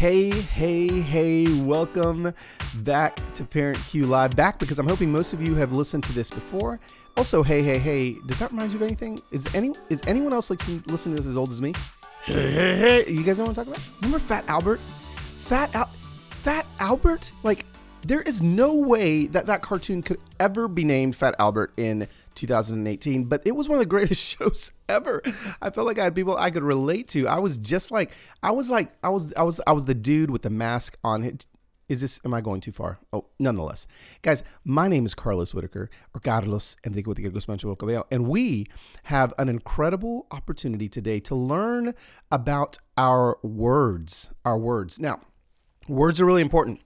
Hey, hey, hey, welcome back to Parent Cue Live. Back because I'm hoping most of you have listened to this before. Also, hey, hey, hey, does that remind you of anything? Is any is anyone else listening, listening to this as old as me? Hey, hey, hey. You guys know what I'm talking about? Remember Fat Albert? Fat Al- Fat Albert? Like there is no way that that cartoon could ever be named Fat Albert in 2018, but it was one of the greatest shows ever. I felt like I had people I could relate to. I was just like, I was like, I was, I was, I was the dude with the mask on. Is this, am I going too far? Oh, nonetheless. Guys, my name is Carlos Whittaker, or Carlos Enrique Whittaker Guzman Cabello, and we have an incredible opportunity today to learn about our words. Our words. Now, words are really important.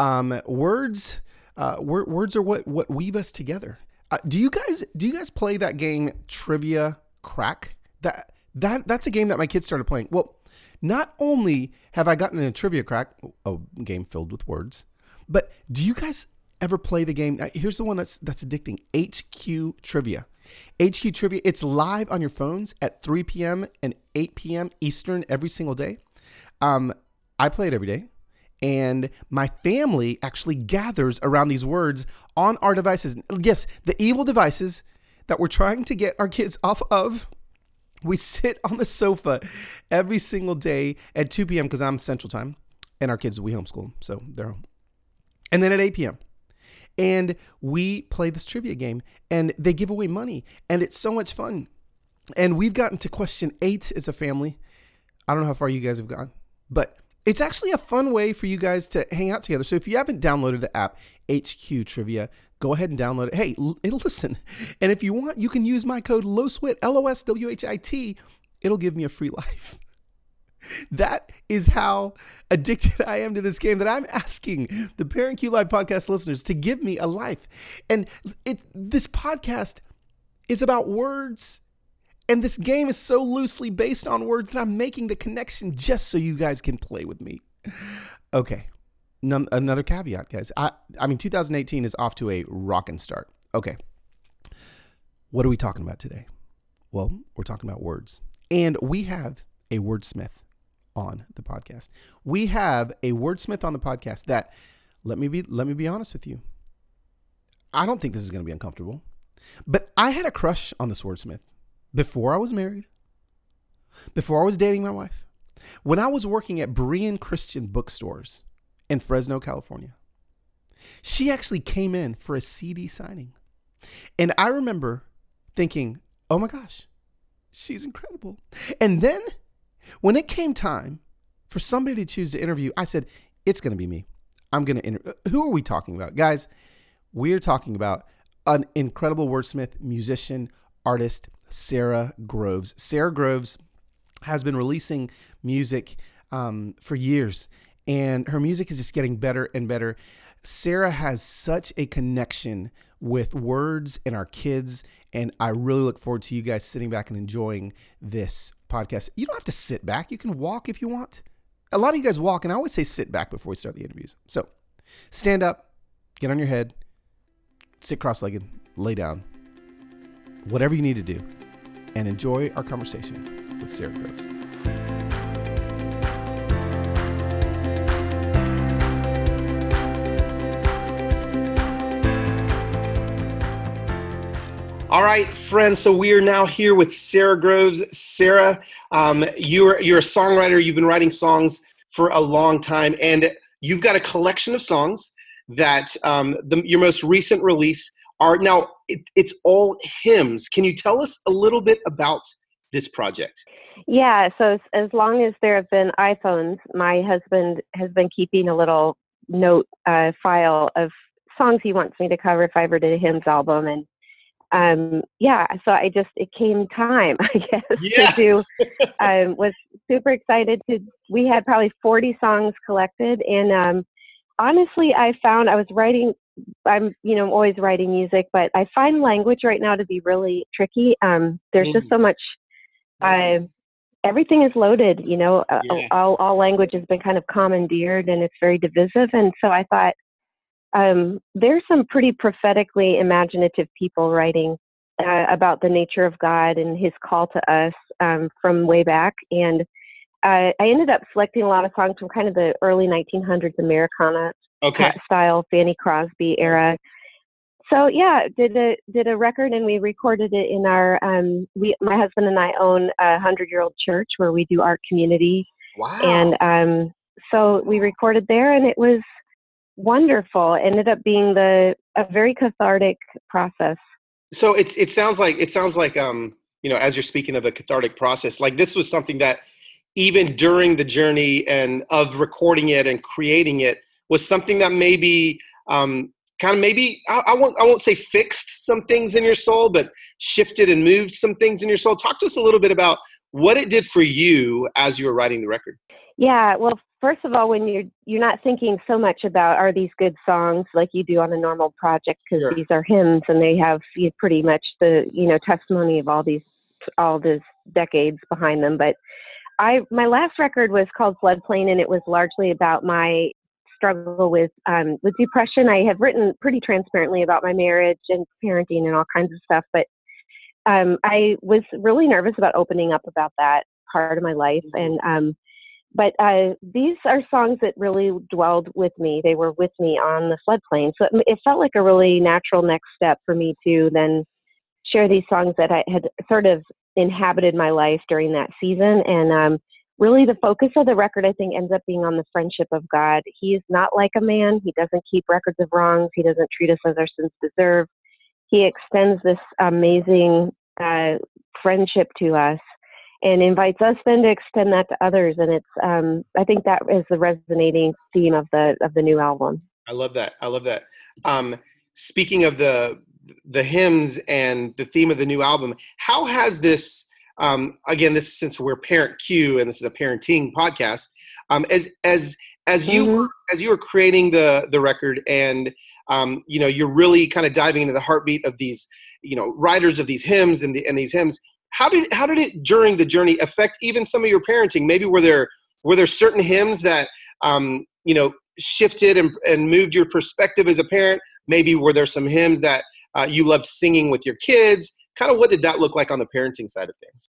Um, words, uh, words are what what weave us together. Uh, do you guys do you guys play that game Trivia Crack? That that that's a game that my kids started playing. Well, not only have I gotten in a Trivia Crack, a game filled with words, but do you guys ever play the game? Uh, here's the one that's that's addicting. HQ Trivia. HQ Trivia. It's live on your phones at 3 p.m. and 8 p.m. Eastern every single day. Um, I play it every day and my family actually gathers around these words on our devices. Yes, the evil devices that we're trying to get our kids off of. We sit on the sofa every single day at 2 p.m. because I'm Central Time, and our kids we homeschool, so they're home. And then at 8 p.m. And we play this trivia game, and they give away money, and it's so much fun. And we've gotten to question eight as a family. I don't know how far you guys have gone, but it's actually a fun way for you guys to hang out together. So if you haven't downloaded the app HQ Trivia, go ahead and download it. Hey, it'll listen. And if you want, you can use my code LOSWHIT, L O S W H I T. It'll give me a free life. That is how addicted I am to this game that I'm asking the Parent Cue Live podcast listeners to give me a life. And it this podcast is about words and this game is so loosely based on words that I'm making the connection just so you guys can play with me. Okay. Another caveat, guys. I, I mean, 2018 is off to a rockin' start. Okay. What are we talking about today? Well, we're talking about words. And we have a wordsmith on the podcast. We have a wordsmith on the podcast that let me be let me be honest with you. I don't think this is going to be uncomfortable. But I had a crush on this wordsmith before I was married, before I was dating my wife, when I was working at Berean Christian bookstores in Fresno, California, she actually came in for a CD signing. And I remember thinking, oh my gosh, she's incredible. And then when it came time for somebody to choose to interview, I said, it's going to be me. I'm going to interview. Uh, who are we talking about? Guys, we are talking about an incredible wordsmith, musician, artist, Sara Groves. Sara Groves has been releasing music um, for years, and her music is just getting better and better. Sara has such a connection with words and our kids, and I really look forward to you guys sitting back and enjoying this podcast. You don't have to sit back, you can walk if you want. A lot of you guys walk, and I always say sit back before we start the interviews. So stand up, get on your head, sit cross legged, lay down, whatever you need to do and enjoy our conversation with Sara Groves. All right, friends. So we are now here with Sara Groves. Sara, um, you're you're a songwriter. You've been writing songs for a long time, and you've got a collection of songs that um, the, your most recent release are now it, it's all hymns. Can you tell us a little bit about this project? Yeah, so as, as long as there have been iPhones, my husband has been keeping a little note uh, file of songs he wants me to cover if I ever did a hymns album, and um, yeah, so I just it came time, I guess, yeah. to do. um, was super excited to. We had probably 40 songs collected, and um, honestly, I found I was writing I'm, you know, I'm always writing music, but I find language right now to be really tricky. Um, there's mm. just so much. Uh, everything is loaded. You know, yeah. all all language has been kind of commandeered, and it's very divisive. And so I thought um, there's some pretty prophetically imaginative people writing uh, about the nature of God and His call to us um, from way back, and uh, I ended up selecting a lot of songs from kind of the early 1900s Americana Okay. style, Fanny Crosby era. So yeah, did a did a record and we recorded it in our um we my husband and I own a hundred year old church where we do art community Wow. and um so we recorded there and it was wonderful. It ended up being the a very cathartic process. so it's it sounds like it sounds like um you know as you're speaking of a cathartic process like this was something that even during the journey and of recording it and creating it was something that maybe um kind of maybe I, I won't I won't say fixed some things in your soul but shifted and moved some things in your soul talk to us a little bit about what it did for you as you were writing the record Yeah, well, first of all, when you're you're not thinking so much about are these good songs like you do on a normal project because Sure. these are hymns and they have you pretty much the you know testimony of all these all this decades behind them. But I my last record was called Floodplain and it was largely about my struggle with um, with depression. I have written pretty transparently about my marriage and parenting and all kinds of stuff, but um, I was really nervous about opening up about that part of my life and um, but uh, these are songs that really dwelled with me. They were with me on the floodplain, so it, it felt like a really natural next step for me to then share these songs that I had sort of inhabited my life during that season. And um, really, the focus of the record, I think, ends up being on the friendship of God. He is not like a man. He doesn't keep records of wrongs. He doesn't treat us as our sins deserve. He extends this amazing uh, friendship to us and invites us then to extend that to others. And it's, um, I think that is the resonating theme of the of the new album. I love that. I love that. Um, speaking of the the hymns and the theme of the new album, how has this? Um, again, this since we're Parent Cue and this is a parenting podcast. Um, as as as you Mhm. as you were creating the the record and um, you know you're really kind of diving into the heartbeat of these you know writers of these hymns and the, and these hymns. How did how did it during the journey affect even some of your parenting? Maybe were there were there certain hymns that um, you know shifted and, and moved your perspective as a parent? Maybe were there some hymns that uh, you loved singing with your kids? Kind of what did that look like on the parenting side of things?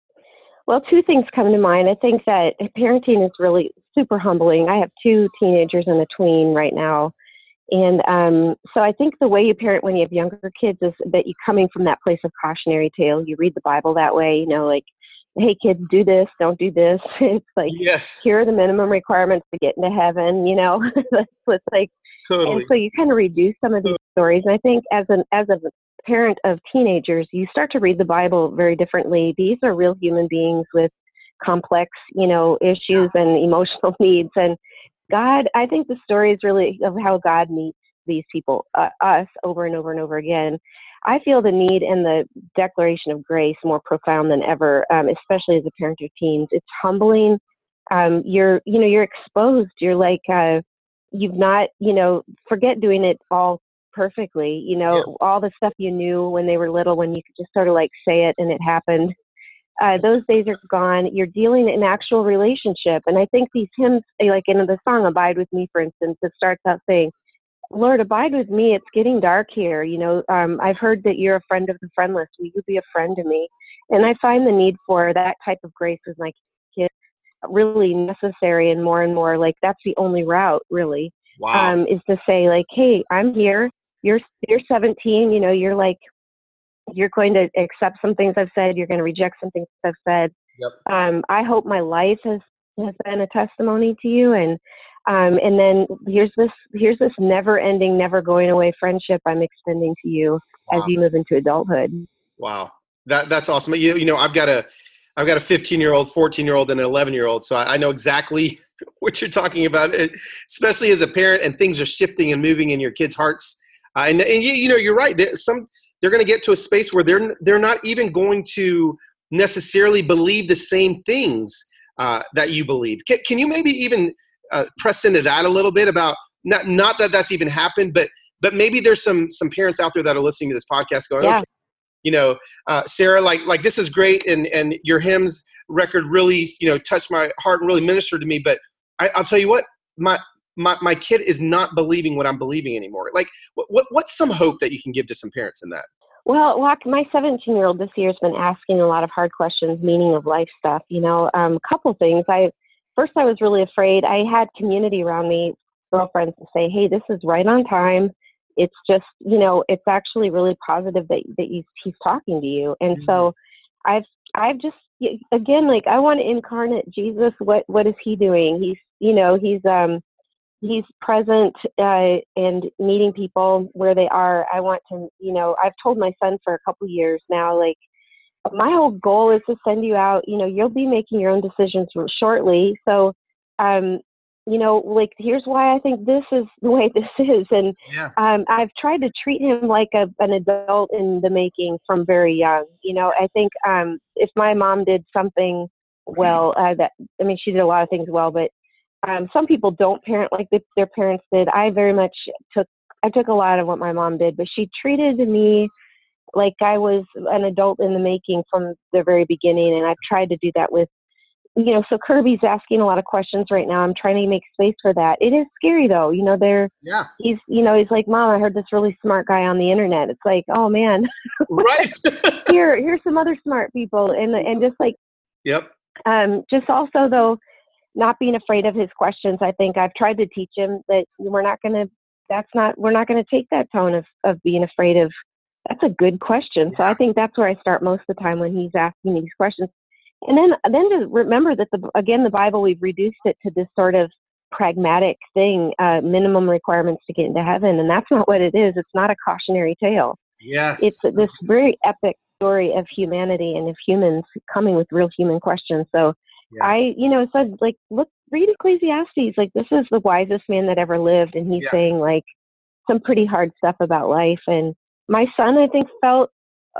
Well, two things come to mind. I think that parenting is really super humbling. I have two teenagers and a tween right now. And um, so I think the way you parent when you have younger kids is that you're coming from that place of cautionary tale. You read the Bible that way, you know, like, hey, kids, do this, don't do this. It's like, Yes, here are the minimum requirements to get into heaven, you know. That's what's like totally. and so you kind of reduce some of these stories. And I think as an as a parent of teenagers, you start to read the Bible very differently. These are real human beings with complex, you know, issues and emotional needs. And God, I think the story is really of how God meets these people, uh, us, over and over and over again. I feel the need and the declaration of grace more profound than ever, um, especially as a parent of teens. It's humbling. Um, you're, you know, you're exposed. You're like, uh, you've not, you know, forget doing it all perfectly. You know, Yeah. all the stuff you knew when they were little, when you could just sort of like say it and it happened. Uh, those days are gone. You're dealing in actual relationship, and I think these hymns, eh, like in the song "Abide with Me," for instance, it starts out saying, "Lord, abide with me. It's getting dark here. You know, um, I've heard that you're a friend of the friendless. Will you be a friend to me?" And I find the need for that type of grace with my kids really necessary, and more and more like that's the only route, really Wow. um, is to say like, hey, I'm here. You're you're 17. You know, you're like, you're going to accept some things I've said. You're going to reject some things I've said. Yep. Um, I hope my life has has been a testimony to you, and um, and then here's this here's this never-ending, never going away friendship I'm extending to you wow. as you move into adulthood. Wow, that that's awesome. You you know, I've got a I've got a 15 year old, 14 year old, and an 11 year old, so I, I know exactly what you're talking about. Especially as a parent, and things are shifting and moving in your kids' hearts. Uh, and and you, you know, you're right. There, some they're going to get to a space where they're they're not even going to necessarily believe the same things uh, that you believe. Can, can you maybe even uh, press into that a little bit about not not that that's even happened, but but maybe there's some some parents out there that are listening to this podcast going, Yeah. okay, you know, uh, Sara, like like this is great, and and your hymns record really you know touched my heart and really ministered to me. But I, I'll tell you what, my my my kid is not believing what I'm believing anymore. Like, what, what what's some hope that you can give to some parents in that? Well, Locke, my 17 year old this year has been asking a lot of hard questions, meaning of life stuff. You know, um, a couple things. I first I was really afraid. I had community around me, girlfriends to say, "Hey, this is right on time." It's just, you know, it's actually really positive that that he's, he's talking to you. And mm-hmm. so I've I've just again like I want to incarnate Jesus. What what is he doing? He's you know he's um he's present uh, and meeting people where they are. I want to you know I've told my son for a couple years now like my whole goal is to send you out. You know you'll be making your own decisions shortly. So um you know, like here's why I think this is the way this is, and yeah. um, I've tried to treat him like a, an adult in the making from very young. You know, I think um, if my mom did something well, uh, that I mean, she did a lot of things well, but um, some people don't parent like the, their parents did. I very much took I took a lot of what my mom did, but she treated me like I was an adult in the making from the very beginning, and I've tried to do that with you know, so Kirby's asking a lot of questions right now. I'm trying to make space for that. It is scary though. You know, they're yeah. He's you know, he's like, Mom, I heard this really smart guy on the internet. It's like, oh man. Right. Here, here's some other smart people and and just like Yep. Um, just also though, not being afraid of his questions. I think I've tried to teach him that we're not gonna that's not we're not gonna take that tone of, of being afraid of that's a good question. So I think that's where I start most of the time when he's asking these questions. And then then to remember that the again the bible we've reduced it to this sort of pragmatic thing uh, minimum requirements to get into heaven and that's not what it is. It's not a cautionary tale. Yes. It's this very epic story of humanity and of humans coming with real human questions. So yeah. i you know said like look read ecclesiastes like this is the wisest man that ever lived and he's yeah. saying like some pretty hard stuff about life and my son i think felt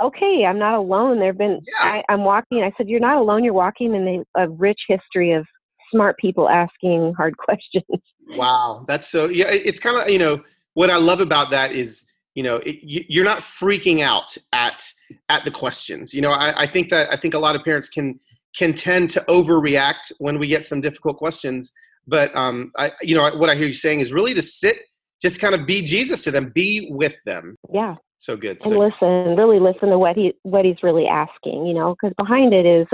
okay, I'm not alone. There've been yeah. I, am walking. I said, you're not alone. You're walking in a, a rich history of smart people asking hard questions. Wow, that's so. Yeah, it's kind of you know what I love about that is you know it, you're not freaking out at at the questions. You know, I, I think that I think a lot of parents can can tend to overreact when we get some difficult questions. But um, I, you know, what I hear you saying is really to sit, just kind of be Jesus to them, be with them. Yeah, so good. And listen, really listen to what he what he's really asking, you know, because behind it is,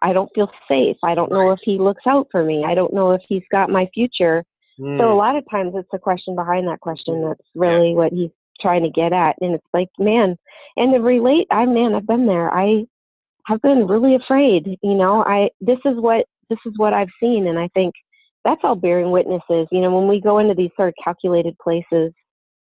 I don't feel safe. I don't know if he looks out for me. I don't know if he's got my future. Mm. So a hmm. lot of times it's the question behind that question that's really yeah. what he's trying to get at. And it's like, man, and to relate, I man, I've been there. I have been really afraid. You know, I this is what this is what I've seen, and I think that's all bearing witnesses. You know, when we go into these sort of calculated places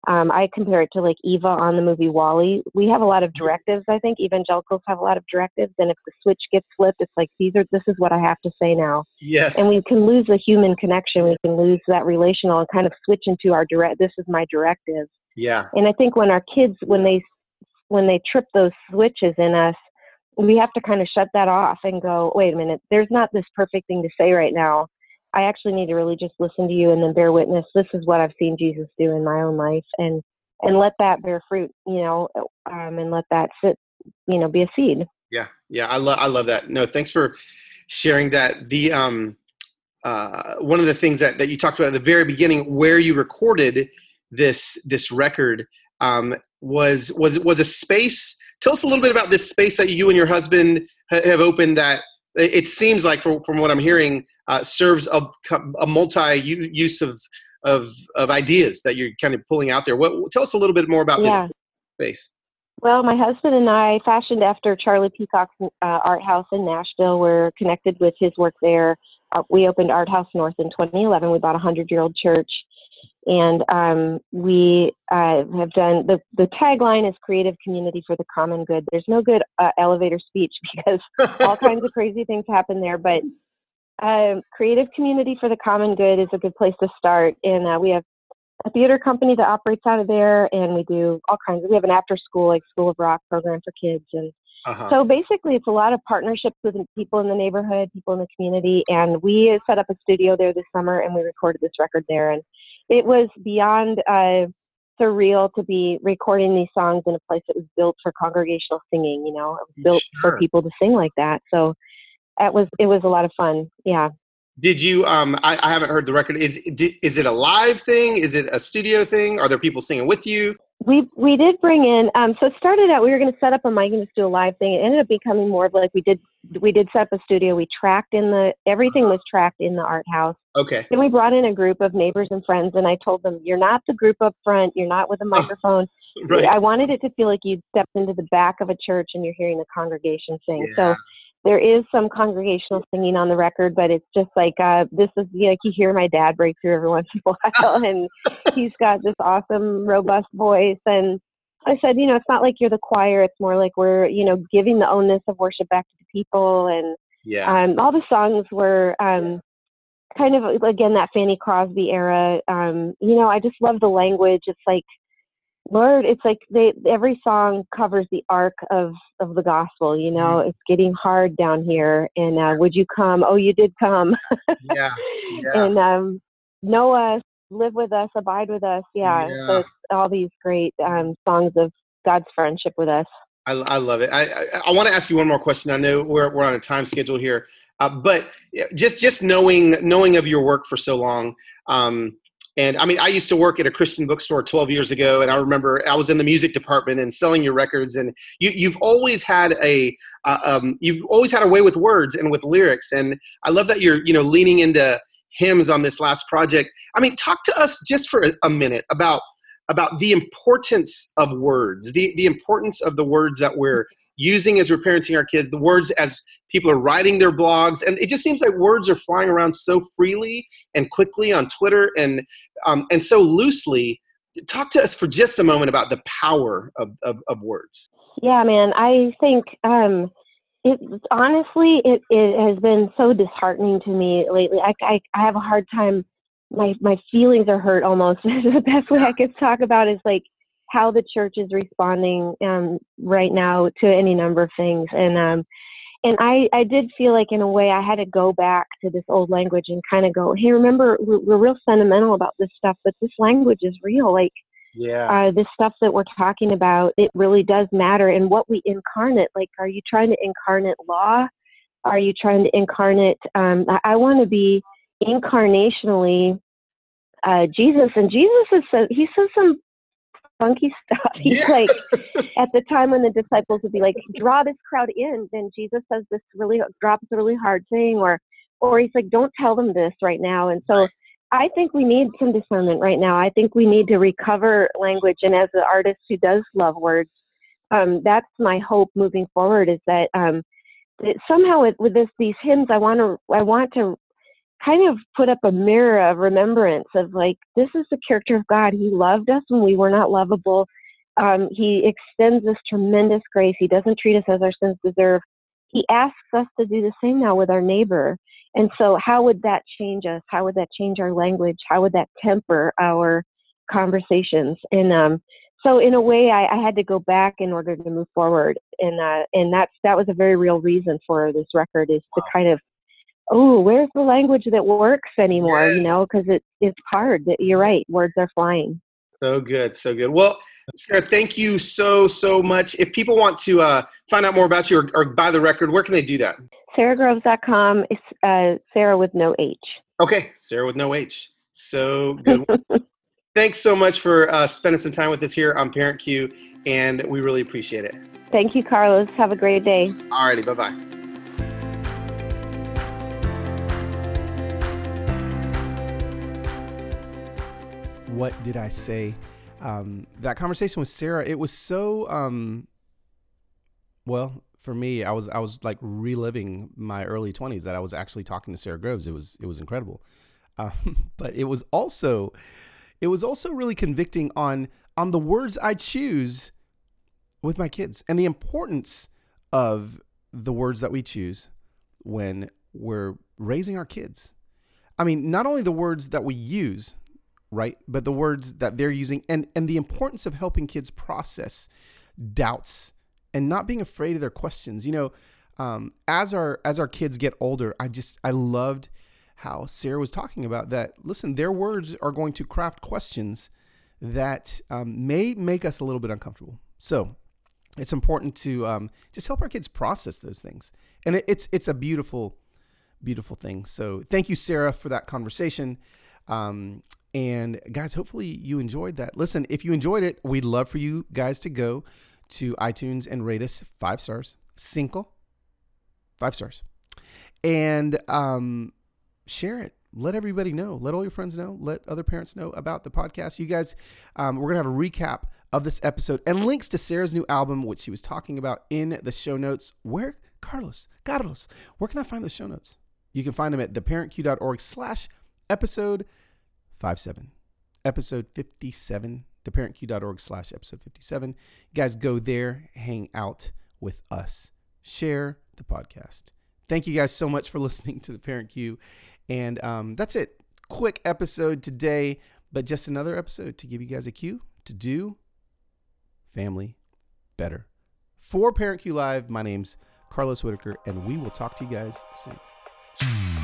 um, I compare it to like Eva on the movie WALL-E. We have a lot of directives. I think evangelicals have a lot of directives, and if the switch gets flipped, it's like these are this is what I have to say now. Yes. And we can lose the human connection. We can lose that relational and kind of switch into our direct. This is my directive. Yeah. And I think when our kids when they when they trip those switches in us, we have to kind of shut that off and go, wait a minute. There's not this perfect thing to say right now I actually need to really just listen to you and then bear witness. This is what I've seen Jesus do in my own life, and and let that bear fruit, you know, um, and let that sit, you know, be a seed. Yeah, yeah, I love I love that. No, thanks for sharing that. The um, uh, one of the things that that you talked about at the very beginning, where you recorded this this record, um, was was was a space. Tell us a little bit about this space that you and your husband have opened that it seems like from, from what I'm hearing, uh, serves a, a multi use of, of, of ideas that you're kind of pulling out there. What, tell us a little bit more about yeah. this space. Well, my husband and I, fashioned after Charlie Peacock's uh, art house in Nashville, we're connected with his work there. Uh, we opened Art House North in 2011. We bought a hundred year old church and um, we uh, have done the, the tagline is creative community for the common good. There's no good uh, elevator speech because all kinds of crazy things happen there but um, creative community for the common good is a good place to start. And uh, we have a theater company that operates out of there and we do all kinds of we have an after school like school of rock program for kids. And uh-huh. so basically it's a lot of partnerships with people in the neighborhood people in the community. And we set up a studio there this summer and we recorded this record there. And it was beyond uh, surreal to be recording these songs in a place that was built for congregational singing. You know, it was built sure. for people to sing like that. So that was it was a lot of fun. Yeah. Did you? Um, I, I haven't heard the record. Is did, is it a live thing? Is it a studio thing? Are there people singing with you? We we did bring in. Um, so it started out we were going to set up a mic and just do a live thing. It ended up becoming more of like we did we did set up a studio. We tracked in the everything was tracked in the art house. Okay. Then we brought in a group of neighbors and friends, and I told them, "You're not the group up front. You're not with a microphone." Right. I wanted it to feel like you stepped into the back of a church and you're hearing the congregation sing. Yeah. So there is some congregational singing on the record, but it's just like uh, this is you know, like you hear my dad break through every once in a while, and he's got this awesome, robust voice. And I said, you know, it's not like you're the choir; it's more like we're you know giving the onus of worship back to the people. And Yeah. um, all the songs were um, kind of again that Fanny Crosby era. Um, you know, I just love the language. It's like Lord, it's like they every song covers the arc of of the gospel. You know, it's getting hard down here, and uh, would you come? Oh, you did come, yeah. Yeah. and um, know us, live with us, abide with us. Yeah, Yeah. so it's all these great um, songs of God's friendship with us. I, I love it. I, I, I want to ask you one more question. I know we're, we're on a time schedule here, uh, but just just knowing knowing of your work for so long, um, and I mean, I used to work at a Christian bookstore 12 years ago, and I remember I was in the music department and selling your records. And you, you've always had a uh, um, you've always had a way with words and with lyrics, and I love that you're you know leaning into hymns on this last project. I mean, talk to us just for a minute about about the importance of words, the, the importance of the words that we're using as we're parenting our kids, the words as people are writing their blogs. And it just seems like words are flying around so freely and quickly on Twitter and, um, and so loosely. Talk to us for just a moment about the power of, of, of words. Yeah, man. I think um, it honestly it, it has been so disheartening to me lately. I, I I have a hard time. My my feelings are hurt almost. the best way I could talk about is like how the church is responding um, right now to any number of things, and um, and I I did feel like in a way I had to go back to this old language and kind of go, hey, remember we're, we're real sentimental about this stuff, but this language is real. Like Yeah. uh, this stuff that we're talking about, it really does matter. And what we incarnate, like, are you trying to incarnate law? Are you trying to incarnate? Um, I, I want to be incarnationally uh, Jesus. And Jesus is so, he says some funky stuff. He's Yeah. like, at the time when the disciples would be like, draw this crowd in, then Jesus says this really, drops a really hard thing, or, or he's like, don't tell them this right now. And so, I think we need some discernment right now. I think we need to recover language. And as an artist who does love words, um, that's my hope moving forward. Is that, um, that somehow with, with this these hymns, I want to I want to kind of put up a mirror of remembrance of like this is the character of God. He loved us when we were not lovable. Um, he extends this tremendous grace. He doesn't treat us as our sins deserve. He asks us to do the same now with our neighbor. And so, how would that change us? How would that change our language? How would that temper our conversations? And um, so, in a way, I, I had to go back in order to move forward, and uh, and that's that was a very real reason for this record is to kind of, oh, where's the language that works anymore? You know, because it's it's hard. You're right. Words are flying. So good, so good. Well, Sara, thank you so so much. If people want to uh, find out more about you or, or buy the record, where can they do that? SaraGroves.com. It's uh, Sara with no H. Okay, Sara with no H. So good. Thanks so much for uh, spending some time with us here on Parent Cue, and we really appreciate it. Thank you, Carlos. Have a great day. Alrighty, bye bye. What did I say? Um, that conversation with Sara, it was so um, well for me. I was I was like reliving my early twenties that I was actually talking to Sara Groves. It was it was incredible, um, but it was also it was also really convicting on on the words I choose with my kids and the importance of the words that we choose when we're raising our kids. I mean, not only the words that we use, right, but the words that they're using and and the importance of helping kids process doubts and not being afraid of their questions. You know, um, as our as our kids get older, I just I loved how Sara was talking about that. Listen, their words are going to craft questions that um, may make us a little bit uncomfortable. So it's important to um, just help our kids process those things, and it, it's it's a beautiful, beautiful thing. So thank you, Sara, for that conversation. Um, and guys, hopefully you enjoyed that. Listen, if you enjoyed it, we'd love for you guys to go to iTunes and rate us five stars, single, five stars, and um, share it. Let everybody know. Let all your friends know. Let other parents know about the podcast. You guys, um, we're gonna have a recap of this episode and links to Sara's new album, which she was talking about in the show notes. Where, Carlos, Carlos, where can I find those show notes? You can find them at theparentcue.org slash episode 57. Episode 57, theparentcue.org slash episode 57. You guys go there, hang out with us, share the podcast. Thank you guys so much for listening to the Parent Cue. And um, that's it. Quick episode today, but just another episode to give you guys a cue to do family better. For Parent Cue Live, my name's Carlos Whittaker, and we will talk to you guys soon.